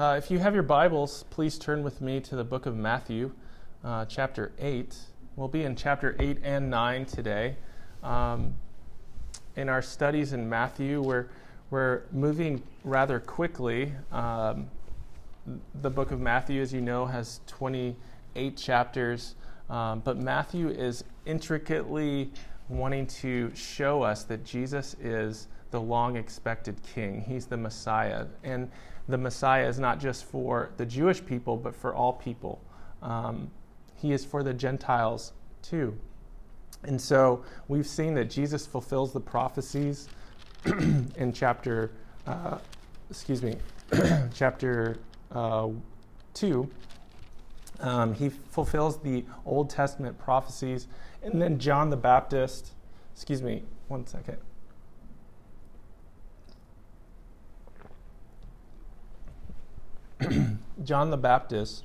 Uh, if you have your Bibles, please turn with me to the book of Matthew, uh, chapter 8. We'll be in chapter 8 and 9 today. Um, in our studies in Matthew, we're, we're moving rather quickly. Um, the book of Matthew, as you know, has 28 chapters, um, but Matthew is intricately wanting to show us that Jesus is the long expected king. He's the Messiah. And the Messiah is not just for the Jewish people, but for all people. Um, he is for the Gentiles too. And so we've seen that Jesus fulfills the prophecies in chapter, uh, excuse me, chapter uh, 2. Um, he fulfills the Old Testament prophecies. And then John the Baptist, excuse me, one second. John the Baptist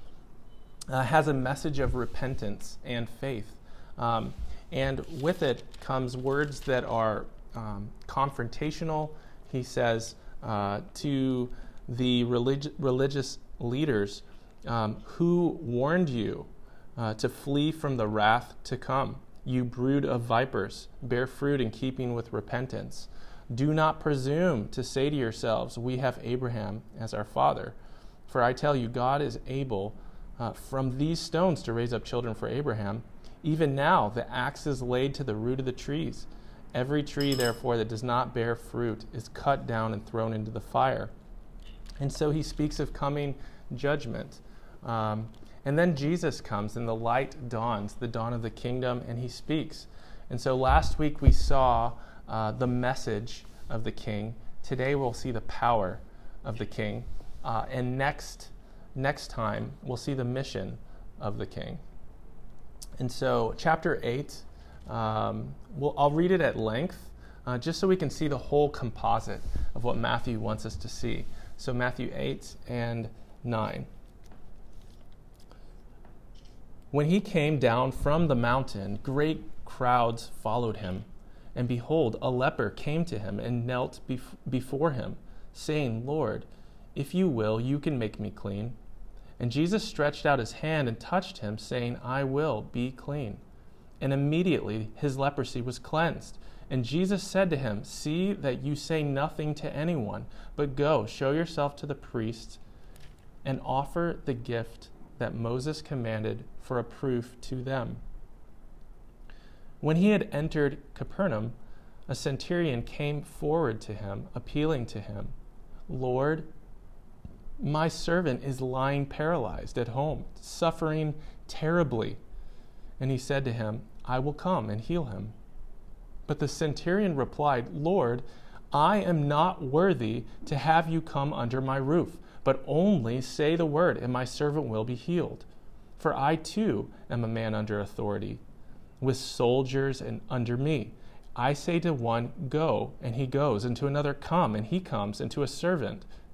uh, has a message of repentance and faith. Um, and with it comes words that are um, confrontational. He says uh, to the relig- religious leaders um, who warned you uh, to flee from the wrath to come. You brood of vipers, bear fruit in keeping with repentance. Do not presume to say to yourselves, We have Abraham as our father. For I tell you, God is able uh, from these stones to raise up children for Abraham. Even now, the axe is laid to the root of the trees. Every tree, therefore, that does not bear fruit is cut down and thrown into the fire. And so he speaks of coming judgment. Um, and then Jesus comes, and the light dawns, the dawn of the kingdom, and he speaks. And so last week we saw uh, the message of the king. Today we'll see the power of the king. Uh, and next, next time, we'll see the mission of the king. And so, chapter 8, um, we'll, I'll read it at length uh, just so we can see the whole composite of what Matthew wants us to see. So, Matthew 8 and 9. When he came down from the mountain, great crowds followed him. And behold, a leper came to him and knelt bef- before him, saying, Lord, if you will, you can make me clean. And Jesus stretched out his hand and touched him, saying, I will be clean. And immediately his leprosy was cleansed. And Jesus said to him, See that you say nothing to anyone, but go, show yourself to the priest, and offer the gift that Moses commanded for a proof to them. When he had entered Capernaum, a centurion came forward to him, appealing to him, Lord, my servant is lying paralyzed at home, suffering terribly. And he said to him, I will come and heal him. But the centurion replied, Lord, I am not worthy to have you come under my roof, but only say the word, and my servant will be healed. For I too am a man under authority, with soldiers and under me. I say to one, Go, and he goes, and to another, Come, and he comes, and to a servant,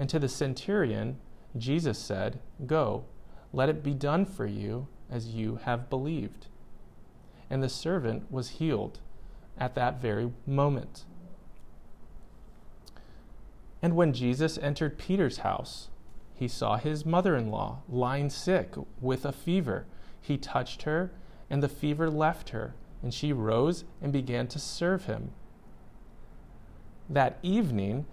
And to the centurion, Jesus said, Go, let it be done for you as you have believed. And the servant was healed at that very moment. And when Jesus entered Peter's house, he saw his mother in law lying sick with a fever he touched her, and the fever left her, and she rose and began to serve him. That evening,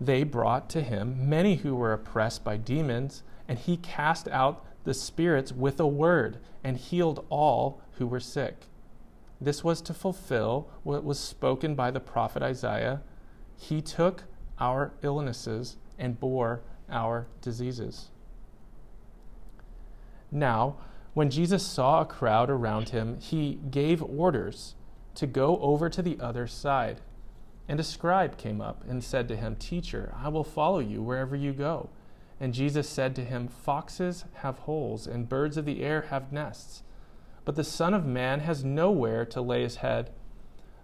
they brought to him many who were oppressed by demons, and he cast out the spirits with a word and healed all who were sick. This was to fulfill what was spoken by the prophet Isaiah. He took our illnesses and bore our diseases. Now, when Jesus saw a crowd around him, he gave orders to go over to the other side. And a scribe came up and said to him, Teacher, I will follow you wherever you go. And Jesus said to him, Foxes have holes, and birds of the air have nests, but the Son of Man has nowhere to lay his head.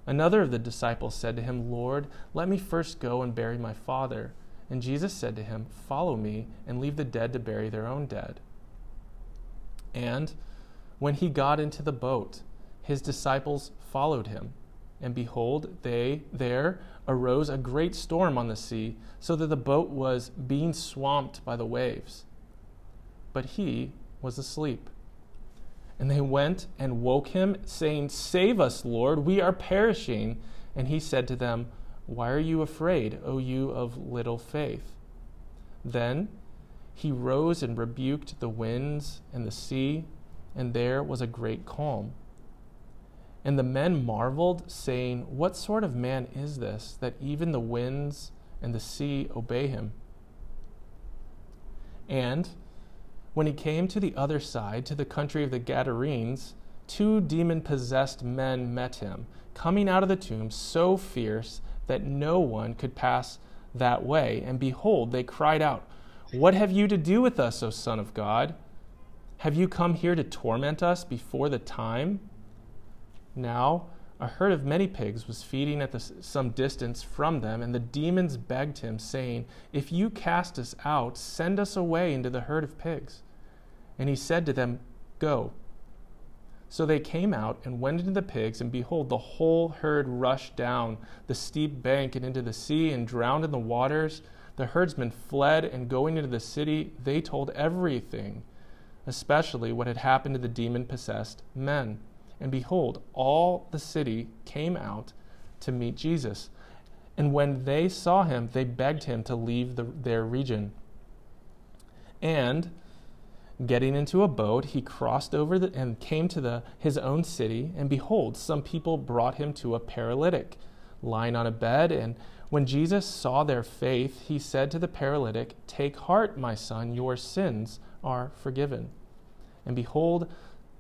Another of the disciples said to him, Lord, let me first go and bury my father. And Jesus said to him, Follow me, and leave the dead to bury their own dead. And when he got into the boat, his disciples followed him. And behold, they there arose a great storm on the sea, so that the boat was being swamped by the waves. But he was asleep. And they went and woke him, saying, Save us, Lord, we are perishing. And he said to them, Why are you afraid, O you of little faith? Then he rose and rebuked the winds and the sea, and there was a great calm. And the men marveled, saying, What sort of man is this, that even the winds and the sea obey him? And when he came to the other side, to the country of the Gadarenes, two demon possessed men met him, coming out of the tomb so fierce that no one could pass that way. And behold, they cried out, What have you to do with us, O Son of God? Have you come here to torment us before the time? Now, a herd of many pigs was feeding at the, some distance from them, and the demons begged him, saying, If you cast us out, send us away into the herd of pigs. And he said to them, Go. So they came out and went into the pigs, and behold, the whole herd rushed down the steep bank and into the sea and drowned in the waters. The herdsmen fled, and going into the city, they told everything, especially what had happened to the demon possessed men. And behold, all the city came out to meet Jesus. And when they saw him, they begged him to leave the, their region. And getting into a boat, he crossed over the, and came to the, his own city. And behold, some people brought him to a paralytic lying on a bed. And when Jesus saw their faith, he said to the paralytic, Take heart, my son, your sins are forgiven. And behold,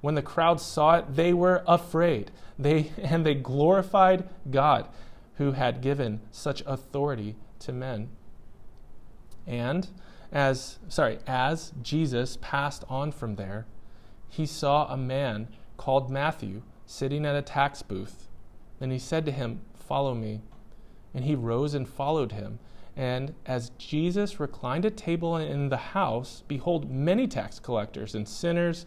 When the crowd saw it, they were afraid. They, and they glorified God who had given such authority to men. And as sorry, as Jesus passed on from there, he saw a man called Matthew sitting at a tax booth. Then he said to him, "Follow me." And he rose and followed him. And as Jesus reclined at table in the house, behold, many tax collectors and sinners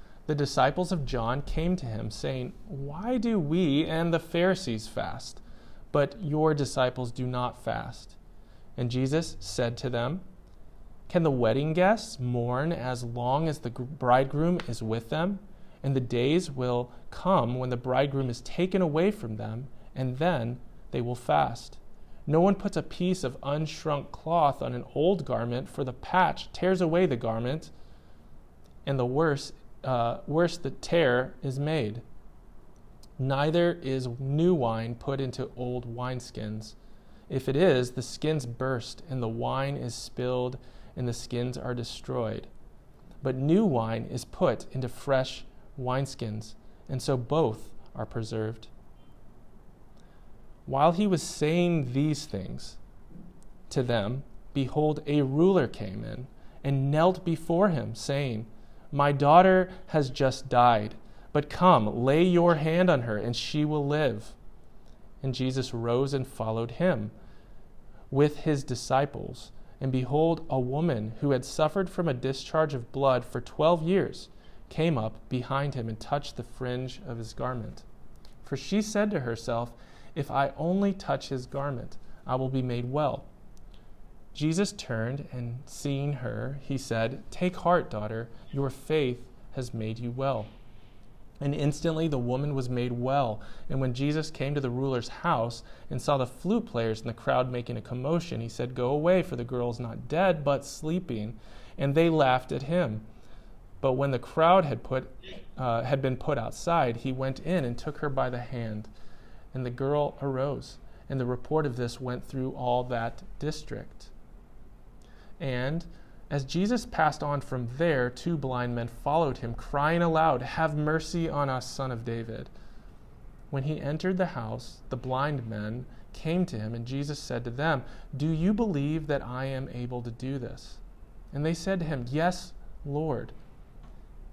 the disciples of John came to him, saying, Why do we and the Pharisees fast, but your disciples do not fast? And Jesus said to them, Can the wedding guests mourn as long as the bridegroom is with them? And the days will come when the bridegroom is taken away from them, and then they will fast. No one puts a piece of unshrunk cloth on an old garment, for the patch tears away the garment, and the worse uh, worse the tear is made. Neither is new wine put into old wineskins. If it is, the skins burst, and the wine is spilled, and the skins are destroyed. But new wine is put into fresh wineskins, and so both are preserved. While he was saying these things to them, behold, a ruler came in and knelt before him, saying, my daughter has just died, but come, lay your hand on her, and she will live. And Jesus rose and followed him. with his disciples. And behold, a woman who had suffered from a discharge of blood for twelve years came up behind him and touched the fringe of his garment. For she said to herself, If I only touch his garment, I will be made well. Jesus turned and seeing her, he said, Take heart, daughter, your faith has made you well. And instantly the woman was made well. And when Jesus came to the ruler's house and saw the flute players and the crowd making a commotion, he said, Go away, for the girl is not dead, but sleeping. And they laughed at him. But when the crowd had, put, uh, had been put outside, he went in and took her by the hand. And the girl arose. And the report of this went through all that district. And as Jesus passed on from there, two blind men followed him, crying aloud, Have mercy on us, son of David. When he entered the house, the blind men came to him, and Jesus said to them, Do you believe that I am able to do this? And they said to him, Yes, Lord.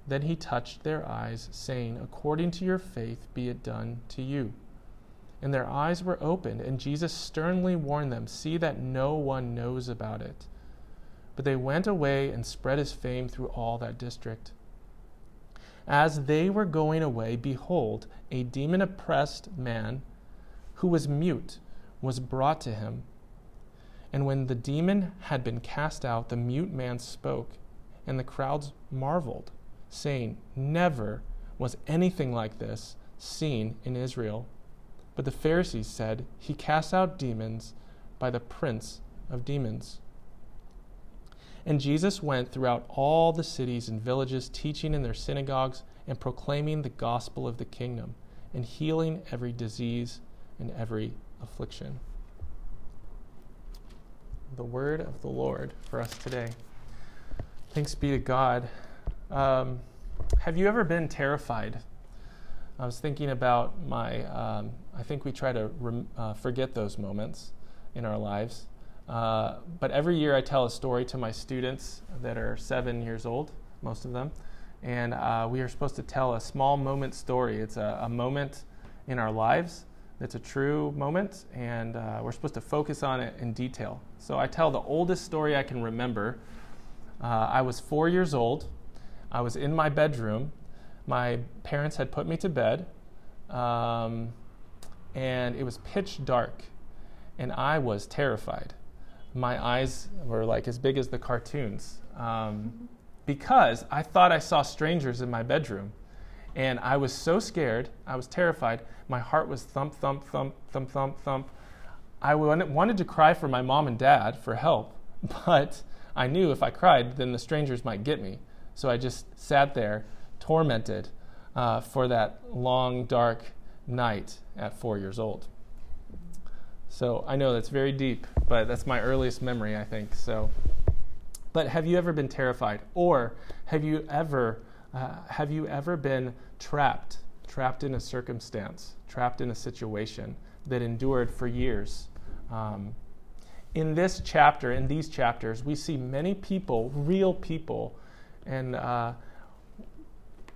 Then he touched their eyes, saying, According to your faith be it done to you. And their eyes were opened, and Jesus sternly warned them, See that no one knows about it. But they went away and spread his fame through all that district. As they were going away, behold, a demon oppressed man who was mute was brought to him. And when the demon had been cast out, the mute man spoke, and the crowds marveled, saying, Never was anything like this seen in Israel. But the Pharisees said, He casts out demons by the prince of demons. And Jesus went throughout all the cities and villages, teaching in their synagogues and proclaiming the gospel of the kingdom, and healing every disease and every affliction. The word of the Lord for us today. Thanks be to God. Um, have you ever been terrified? I was thinking about my, um, I think we try to rem- uh, forget those moments in our lives. Uh, but every year I tell a story to my students that are seven years old, most of them. And uh, we are supposed to tell a small moment story. It's a, a moment in our lives that's a true moment, and uh, we're supposed to focus on it in detail. So I tell the oldest story I can remember. Uh, I was four years old. I was in my bedroom. My parents had put me to bed, um, and it was pitch dark, and I was terrified my eyes were like as big as the cartoons um, because I thought I saw strangers in my bedroom. And I was so scared, I was terrified. My heart was thump, thump, thump, thump, thump, thump. I wanted to cry for my mom and dad for help, but I knew if I cried, then the strangers might get me. So I just sat there, tormented uh, for that long, dark night at four years old. So I know that's very deep, but that's my earliest memory, I think. So, but have you ever been terrified, or have you ever uh, have you ever been trapped, trapped in a circumstance, trapped in a situation that endured for years? Um, in this chapter, in these chapters, we see many people, real people, and uh,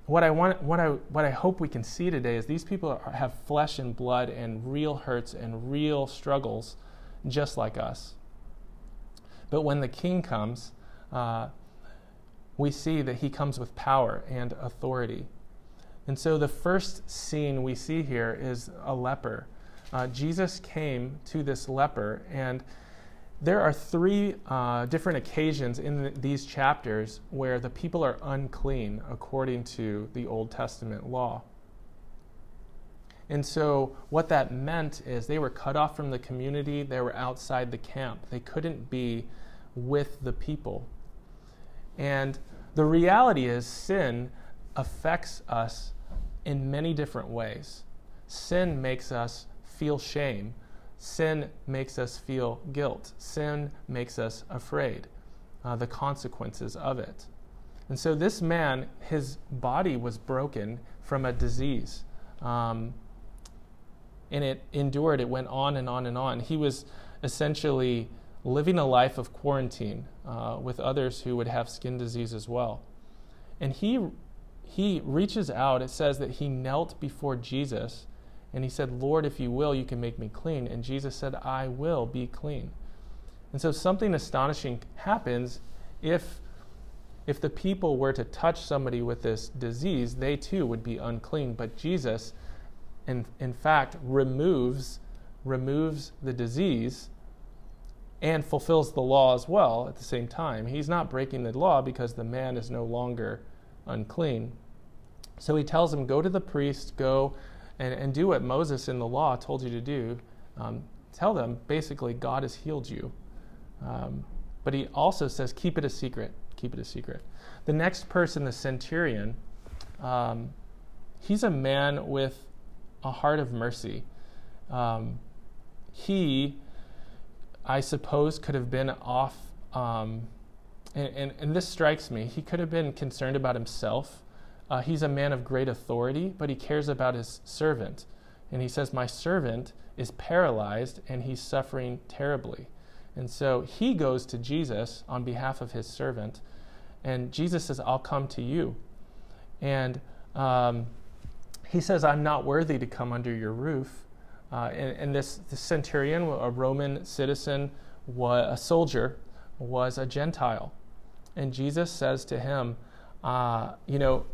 what I want, what I, what I hope we can see today is these people are, have flesh and blood and real hurts and real struggles, just like us. But when the King comes, uh, we see that he comes with power and authority. And so the first scene we see here is a leper. Uh, Jesus came to this leper, and there are three uh, different occasions in the, these chapters where the people are unclean according to the Old Testament law. And so, what that meant is they were cut off from the community, they were outside the camp, they couldn't be with the people. And the reality is, sin affects us in many different ways. Sin makes us feel shame Sin makes us feel guilt. Sin makes us afraid, uh, the consequences of it. And so this man, his body was broken from a disease. Um, and it endured, it went on and on and on. He was essentially living a life of quarantine uh, with others who would have skin disease as well. And he, he reaches out, it says that he knelt before Jesus and he said, Lord, if you will, you can make me clean. And Jesus said, I will be clean. And so something astonishing happens if if the people were to touch somebody with this disease, they too would be unclean. But Jesus, in, in fact, removes, removes the disease and fulfills the law as well at the same time. He's not breaking the law because the man is no longer unclean. So he tells him, Go to the priest, go and, and do what Moses in the law told you to do. Um, tell them, basically, God has healed you. Um, but he also says, Keep it a secret keep it a secret. The next person, the centurion, um, he's a man with a heart of mercy. Um, he, I suppose, could have been off, um, and, and, and, this strikes me, he could have been concerned about himself. Uh, he's a man of great authority, but he cares about his servant. And he says, My servant is paralyzed and he's suffering terribly. And so he goes to Jesus on behalf of his servant and Jesus says, I'll come to you. And um, he says, I'm not worthy to come under your roof. Uh, and, and this, this, centurion, a Roman citizen, was, a soldier, was a Gentile. And Jesus says to him, uh, You know,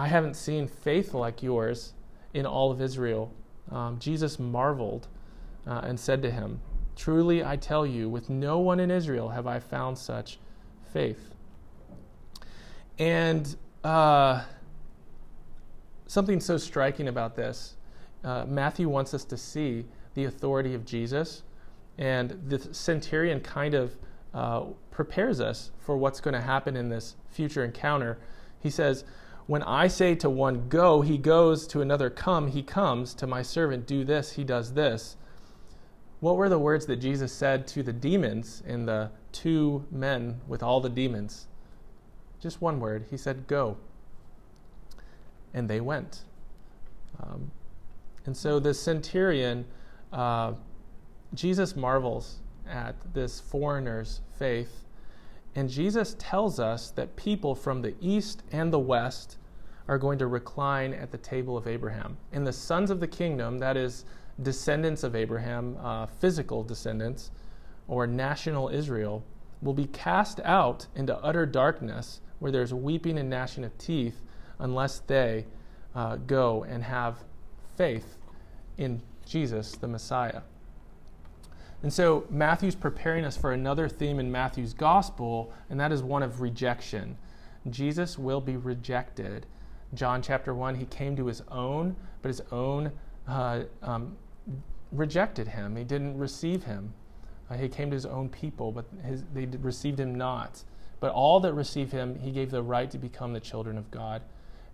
I haven't seen faith like yours in all of Israel. Um, Jesus marveled uh, and said to him, Truly I tell you, with no one in Israel have I found such faith. And uh, something so striking about this, uh, Matthew wants us to see the authority of Jesus, and the centurion kind of uh, prepares us for what's going to happen in this future encounter. He says, When I say to one, Go, he goes, to another, Come, he comes, to my servant, Do this, he does this. What were the words that Jesus said to the demons in the two men with all the demons? just one word. He said, Go. And they went. Um, and so the centurion, uh, Jesus marvels at this foreigner's faith. And Jesus tells us that people from the east and the west are going to recline at the table of Abraham. And the sons of the kingdom, that is, descendants of Abraham, uh, physical descendants, or national Israel, will be cast out into utter darkness where there's weeping and gnashing of teeth unless they uh, go and have faith in Jesus, the Messiah. And so Matthew's preparing us for another theme in Matthew's gospel, and that is one of rejection. Jesus will be rejected. John chapter 1, he came to his own, but his own uh, um, rejected him. He didn't receive him. Uh, he came to his own people, but his, they received him not. But all that receive him, he gave the right to become the children of God.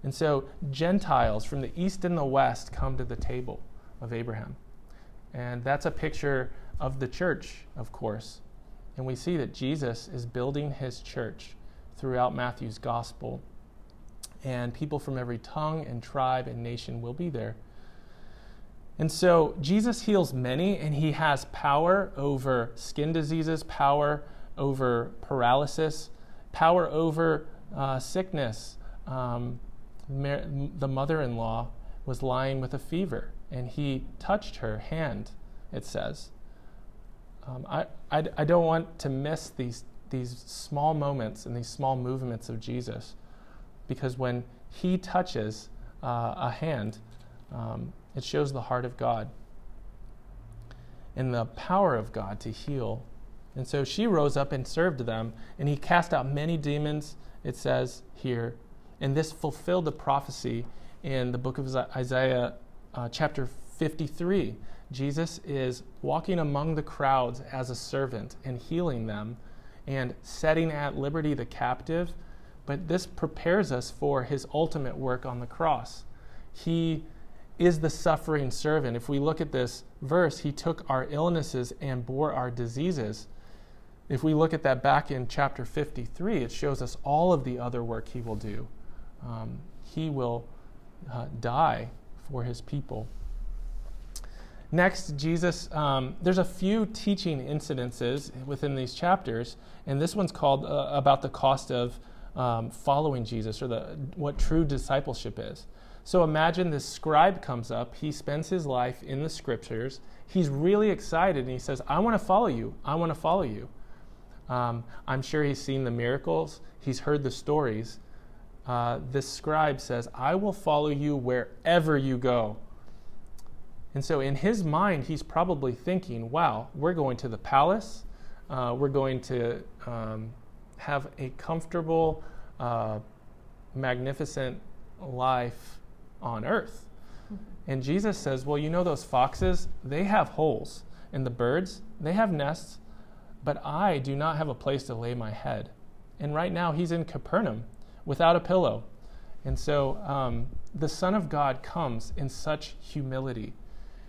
And so Gentiles from the east and the west come to the table of Abraham. And that's a picture of the church, of course. And we see that Jesus is building his church throughout Matthew's gospel. And people from every tongue and tribe and nation will be there. And so Jesus heals many, and he has power over skin diseases, power over paralysis, power over uh, sickness. Um, the mother in law was lying with a fever, and he touched her hand, it says. Um, I, I, I, don't want to miss these, these small moments and these small movements of Jesus, because when he touches uh, a hand, um, it shows the heart of God and the power of God to heal and so she rose up and served them, and he cast out many demons, it says here. And this fulfilled the prophecy in the book of Isaiah, uh, chapter 53. Jesus is walking among the crowds as a servant and healing them and setting at liberty the captive. But this prepares us for his ultimate work on the cross. He is the suffering servant. If we look at this verse, he took our illnesses and bore our diseases. If we look at that back in chapter 53, it shows us all of the other work he will do. Um, he will uh, die for his people. Next, Jesus, um, there's a few teaching incidences within these chapters, and this one's called uh, about the cost of um, following Jesus or the, what true discipleship is. So imagine this scribe comes up. He spends his life in the scriptures. He's really excited and he says, I want to follow you. I want to follow you. Um, I'm sure he's seen the miracles, he's heard the stories. Uh, this scribe says, I will follow you wherever you go. And so, in his mind, he's probably thinking, wow, we're going to the palace. Uh, we're going to um, have a comfortable, uh, magnificent life on earth. Mm-hmm. And Jesus says, well, you know those foxes? They have holes. And the birds, they have nests but I do not have a place to lay my head. And right now, he's in Capernaum without a pillow. And so um, the Son of God comes in such humility.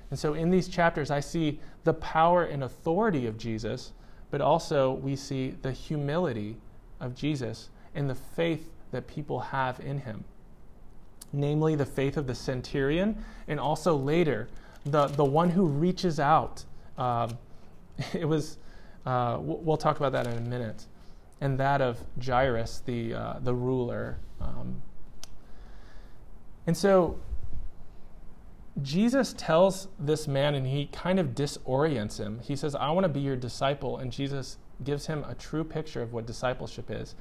And so in these chapters, I see the power and authority of Jesus, but also we see the humility of Jesus and the faith that people have in him. Namely, the faith of the centurion, and also later, the, the one who reaches out. Um, it was uh, we'll talk about that in a minute. And that of Jairus, the, uh, the ruler. Um, and so Jesus tells this man, and he kind of disorients him. He says, I want to be your disciple. And Jesus gives him a true picture of what discipleship is.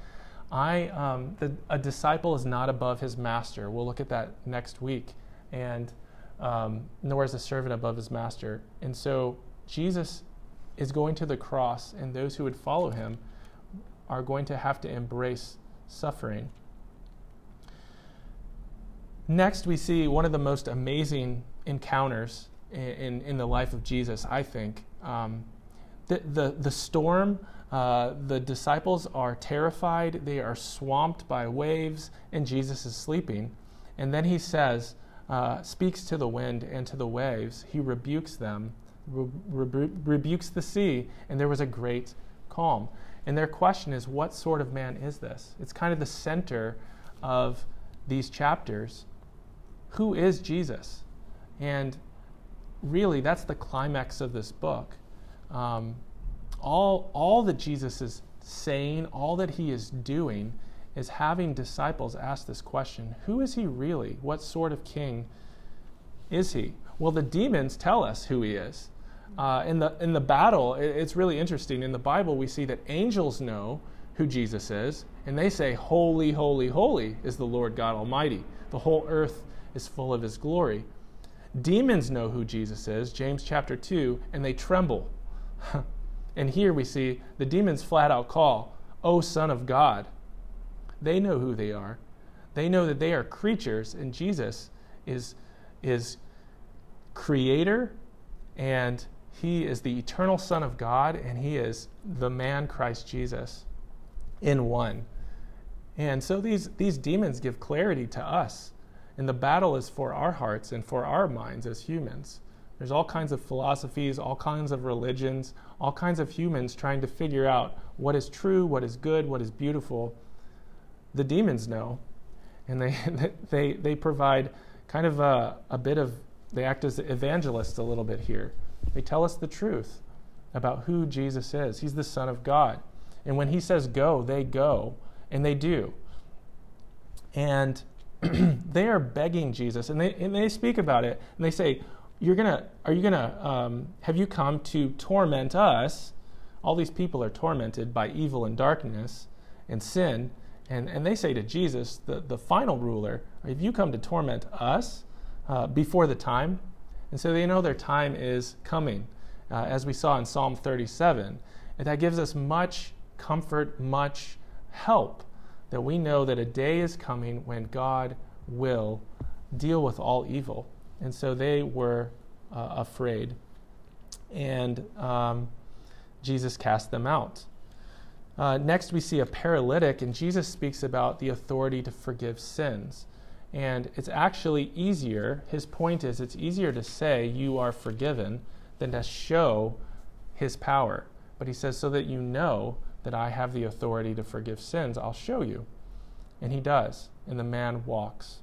I, um, the, a disciple is not above his master. We'll look at that next week. And um, nor is a servant above his master. And so Jesus is going to the cross, and those who would follow him are going to have to embrace suffering. Next, we see one of the most amazing encounters in, in, in the life of Jesus, I think. Um, the, the, the storm, uh, the disciples are terrified, they are swamped by waves, and Jesus is sleeping. And then he says, uh, speaks to the wind and to the waves, he rebukes them re- rebukes the sea, and there was a great calm. And their question is, what sort of man is this? It's kind of the center of these chapters. Who is Jesus? And really, that's the climax of this book. Um, all, all that Jesus is saying, all that he is doing, is having disciples ask this question Who is he really? What sort of king is he? Well, the demons tell us who he is. Uh, in, the, in the battle, it, it's really interesting. In the Bible, we see that angels know who Jesus is, and they say, Holy, holy, holy is the Lord God Almighty. The whole earth is full of his glory. Demons know who Jesus is, James chapter 2, and they tremble. and here we see the demons flat out call, O Son of God. They know who they are. They know that they are creatures, and Jesus is, is creator and he is the eternal Son of God, and He is the man Christ Jesus in one. And so these, these demons give clarity to us. And the battle is for our hearts and for our minds as humans. There's all kinds of philosophies, all kinds of religions, all kinds of humans trying to figure out what is true, what is good, what is beautiful. The demons know, and they, they, they provide kind of a, a bit of, they act as evangelists a little bit here. They tell us the truth about who Jesus is. He's the Son of God. And when he says go, they go, and they do. And they are begging Jesus, and they, and they speak about it, and they say, you're gonna, are you gonna, um, have you come to torment us? All these people are tormented by evil and darkness and sin. And, and they say to Jesus, the, the final ruler, have you come to torment us uh, before the time? And so they know their time is coming, uh, as we saw in Psalm 37. And that gives us much comfort, much help that we know that a day is coming when God will deal with all evil. And so they were uh, afraid. And um, Jesus cast them out. Uh, next, we see a paralytic, and Jesus speaks about the authority to forgive sins. And it's actually easier, his point is, it's easier to say you are forgiven than to show his power. But he says, so that you know that I have the authority to forgive sins, I'll show you. And he does. And the man walks.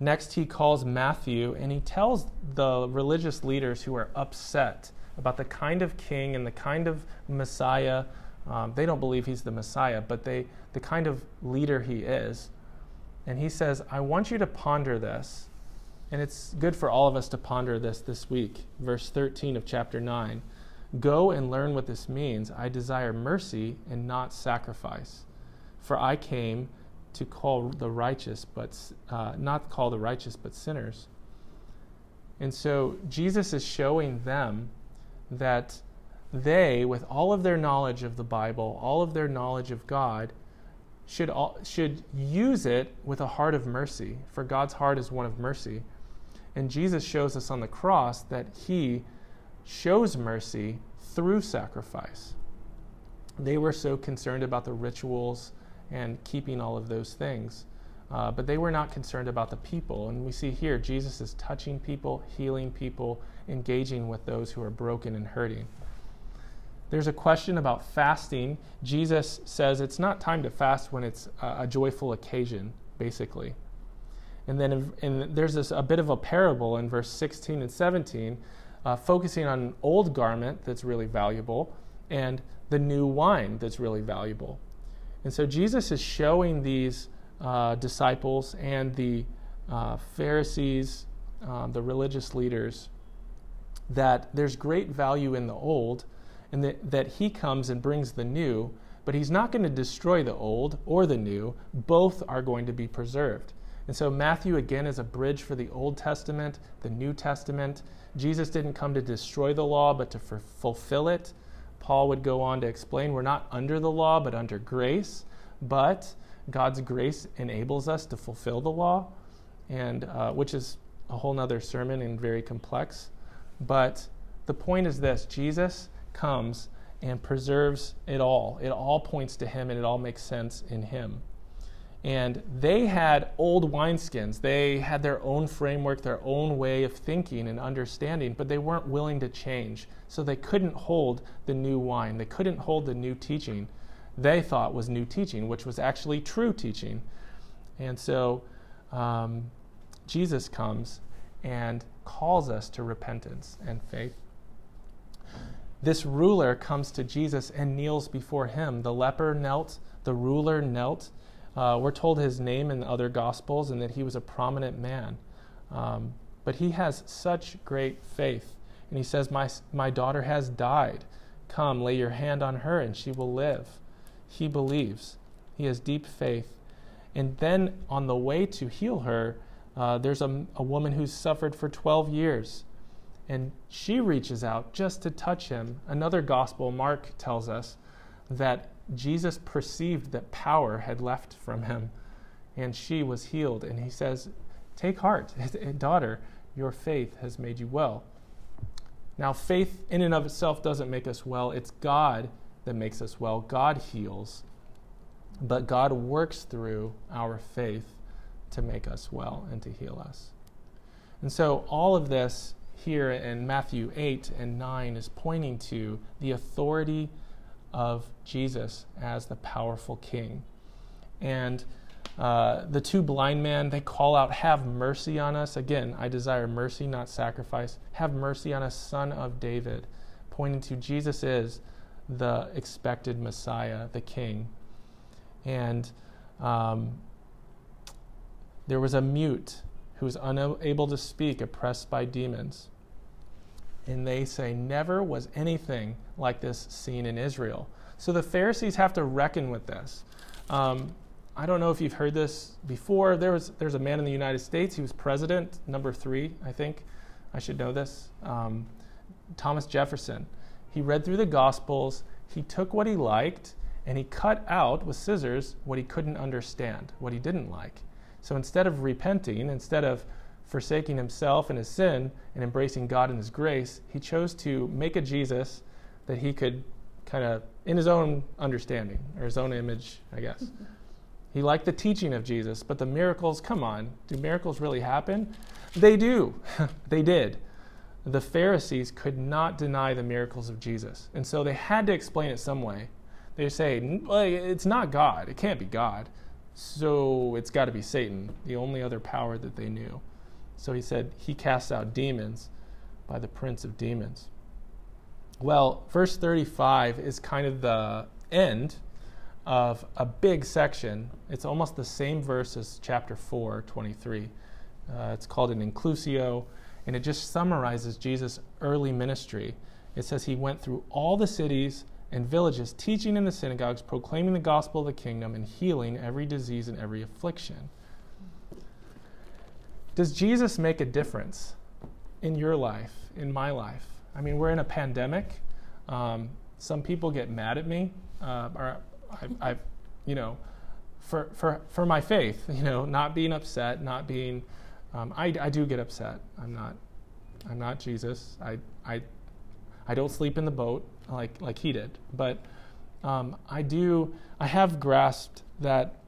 Next, he calls Matthew and he tells the religious leaders who are upset about the kind of king and the kind of Messiah. Um, they don't believe he's the Messiah, but they, the kind of leader he is And he says, I want you to ponder this. And it's good for all of us to ponder this this week. Verse 13 of chapter 9 Go and learn what this means. I desire mercy and not sacrifice. For I came to call the righteous, but uh, not call the righteous, but sinners. And so Jesus is showing them that they, with all of their knowledge of the Bible, all of their knowledge of God, should, all, should use it with a heart of mercy, for God's heart is one of mercy. And Jesus shows us on the cross that He shows mercy through sacrifice. They were so concerned about the rituals and keeping all of those things. Uh, but they were not concerned about the people. And we see here Jesus is touching people, healing people, engaging with those who are broken and hurting. There's a question about fasting. Jesus says it's not time to fast when it's a, a joyful occasion, basically. And then in, in, there's this, a bit of a parable in verse 16 and 17, uh, focusing on an old garment that's really valuable and the new wine that's really valuable. And so Jesus is showing these uh, disciples and the uh, Pharisees, um, the religious leaders, that there's great value in the old and that, that he comes and brings the new, but he's not going to destroy the old or the new. Both are going to be preserved. And so Matthew, again, is a bridge for the Old Testament, the New Testament. Jesus didn't come to destroy the law, but to f- fulfill it. Paul would go on to explain we're not under the law, but under grace. But God's grace enables us to fulfill the law, and uh, which is a whole nother sermon and very complex. But the point is this Jesus comes and preserves it all. It all points to him and it all makes sense in him. And they had old wineskins. They had their own framework, their own way of thinking and understanding, but they weren't willing to change. So they couldn't hold the new wine. They couldn't hold the new teaching they thought was new teaching, which was actually true teaching. And so um, Jesus comes and calls us to repentance and faith. This ruler comes to Jesus and kneels before him. The leper knelt, the ruler knelt. Uh, we're told his name in the other gospels and that he was a prominent man. Um, but he has such great faith. And he says, my, my daughter has died. Come, lay your hand on her, and she will live. He believes. He has deep faith. And then on the way to heal her, uh, there's a, a woman who's suffered for 12 years. And she reaches out just to touch him. Another gospel, Mark tells us that Jesus perceived that power had left from him and she was healed. And he says, Take heart, daughter, your faith has made you well. Now, faith in and of itself doesn't make us well, it's God that makes us well. God heals, but God works through our faith to make us well and to heal us. And so, all of this here in Matthew 8 and 9 is pointing to the authority of Jesus as the powerful king. And uh, the two blind men, they call out, Have mercy on us. Again, I desire mercy, not sacrifice. Have mercy on us, son of David, pointing to Jesus is the expected Messiah, the King. And um, there was a mute who was unable to speak, oppressed by demons. And they say, Never was anything like this seen in Israel. So the Pharisees have to reckon with this. Um, I don't know if you've heard this before. There was, there's a man in the United States. He was president, number three, I think. I should know this. Um, Thomas Jefferson. He read through the Gospels, he took what he liked, and he cut out with scissors what he couldn't understand, what he didn't like. So instead of repenting, instead of forsaking himself and his sin and embracing God and his grace, he chose to make a Jesus that he could kind of, in his own understanding, or his own image, I guess. He liked the teaching of Jesus, but the miracles, come on, do miracles really happen? They do. they did the Pharisees could not deny the miracles of Jesus. And so they had to explain it some way. They say, it's not God. It can't be God. So it's got to be Satan, the only other power that they knew. So he said, He casts out demons by the prince of demons. Well, verse 35 is kind of the end of a big section. It's almost the same verse as chapter 4, 23. Uh, it's called an inclusio, and it just summarizes Jesus' early ministry. It says he went through all the cities and villages, teaching in the synagogues, proclaiming the gospel of the kingdom, and healing every disease and every affliction. Does Jesus make a difference in your life, in my life? I mean, we're in a pandemic. Um, some people get mad at me, uh, or I, I, you know, for, for, for my faith, you know, not being upset, not being, um, I, I do get upset. I'm not, I'm not Jesus. I, I, I don't sleep in the boat like, like he did. But um, I do, I have grasped that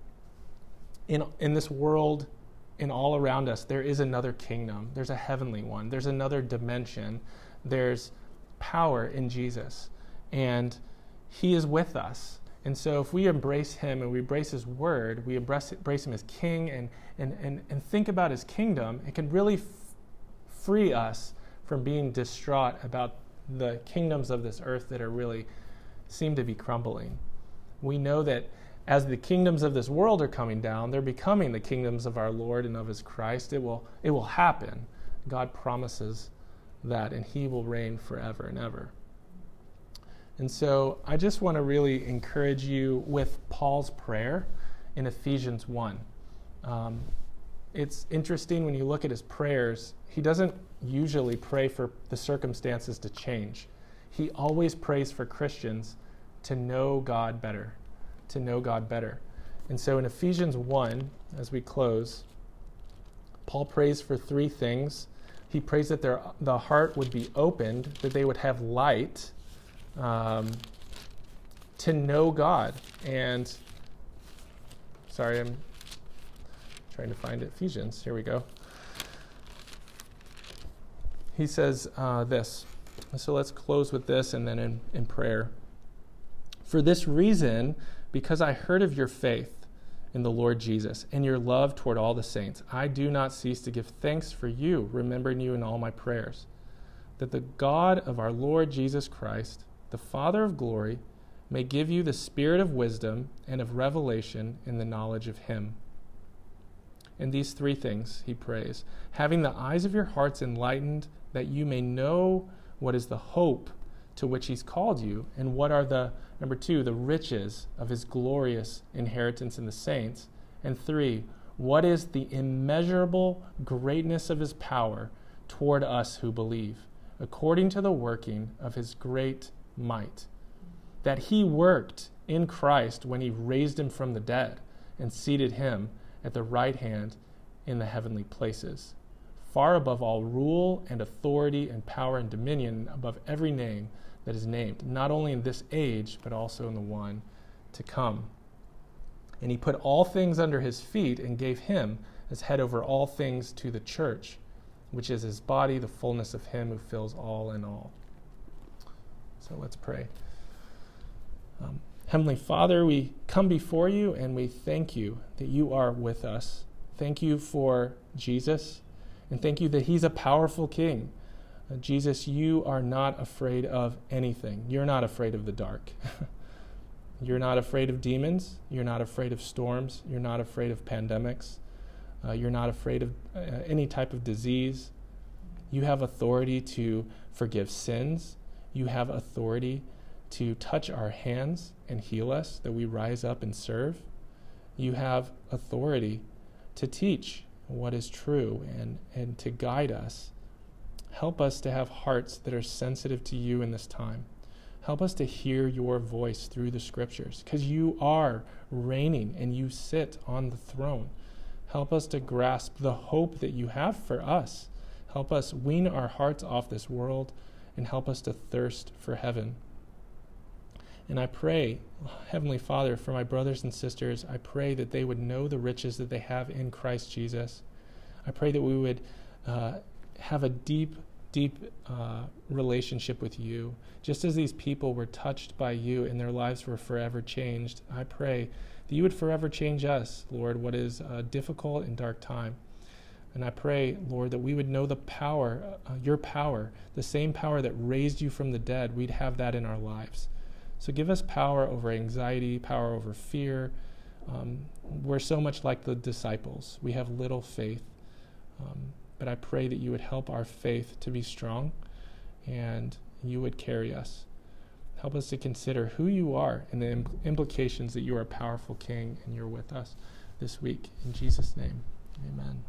in, in this world, in all around us, there is another kingdom. There's a heavenly one. There's another dimension. There's power in Jesus. And he is with us. And so if we embrace him and we embrace his word, we embrace, embrace him as king and, and, and, and think about his kingdom, it can really f- free us from being distraught about the kingdoms of this earth that are really seem to be crumbling. We know that as the kingdoms of this world are coming down, they're becoming the kingdoms of our Lord and of his Christ. It will, it will happen. God promises that, and he will reign forever and ever. And so I just want to really encourage you with Paul's prayer in Ephesians 1. Um, it's interesting when you look at his prayers, he doesn't usually pray for the circumstances to change. He always prays for Christians to know God better, to know God better. And so in Ephesians 1, as we close, Paul prays for three things. He prays that their, the heart would be opened, that they would have light um, to know God. And sorry, I'm trying to find. Ephesians, here we go. He says uh, this. So let's close with this and then in, in prayer. For this reason, because I heard of your faith in the Lord Jesus and your love toward all the saints, I do not cease to give thanks for you, remembering you in all my prayers, that the God of our Lord Jesus Christ, the Father of glory, may give you the spirit of wisdom and of revelation in the knowledge of him. In these three things he prays, having the eyes of your hearts enlightened, that you may know what is the hope to which he's called you, and what are the, number two, the riches of his glorious inheritance in the saints, and three, what is the immeasurable greatness of his power toward us who believe, according to the working of his great might, that he worked in Christ when he raised him from the dead and seated him at the right hand in the heavenly places, far above all rule and authority and power and dominion, above every name that is named, not only in this age, but also in the one to come. And he put all things under his feet and gave him as head over all things to the church, which is his body, the fullness of him who fills all in all. So let's pray. Um, Heavenly Father, we come before you and we thank you that you are with us. Thank you for Jesus, and thank you that he's a powerful king. Uh, Jesus, you are not afraid of anything. You're not afraid of the dark. You're not afraid of demons. You're not afraid of storms. You're not afraid of pandemics. Uh, you're not afraid of uh, any type of disease. You have authority to forgive sins you have authority to touch our hands and heal us, that we rise up and serve. You have authority to teach what is true and, and to guide us. Help us to have hearts that are sensitive to you in this time. Help us to hear your voice through the scriptures because you are reigning and you sit on the throne. Help us to grasp the hope that you have for us. Help us wean our hearts off this world and help us to thirst for heaven. And I pray, Heavenly Father, for my brothers and sisters, I pray that they would know the riches that they have in Christ Jesus. I pray that we would uh, have a deep, deep uh, relationship with you. Just as these people were touched by you and their lives were forever changed, I pray that you would forever change us, Lord, what is a difficult and dark time. And I pray, Lord, that we would know the power, uh, your power, the same power that raised you from the dead, we'd have that in our lives. So give us power over anxiety, power over fear. Um, we're so much like the disciples. We have little faith. Um, but I pray that you would help our faith to be strong and you would carry us. Help us to consider who you are and the impl- implications that you are a powerful king and you're with us this week. In Jesus' name, amen.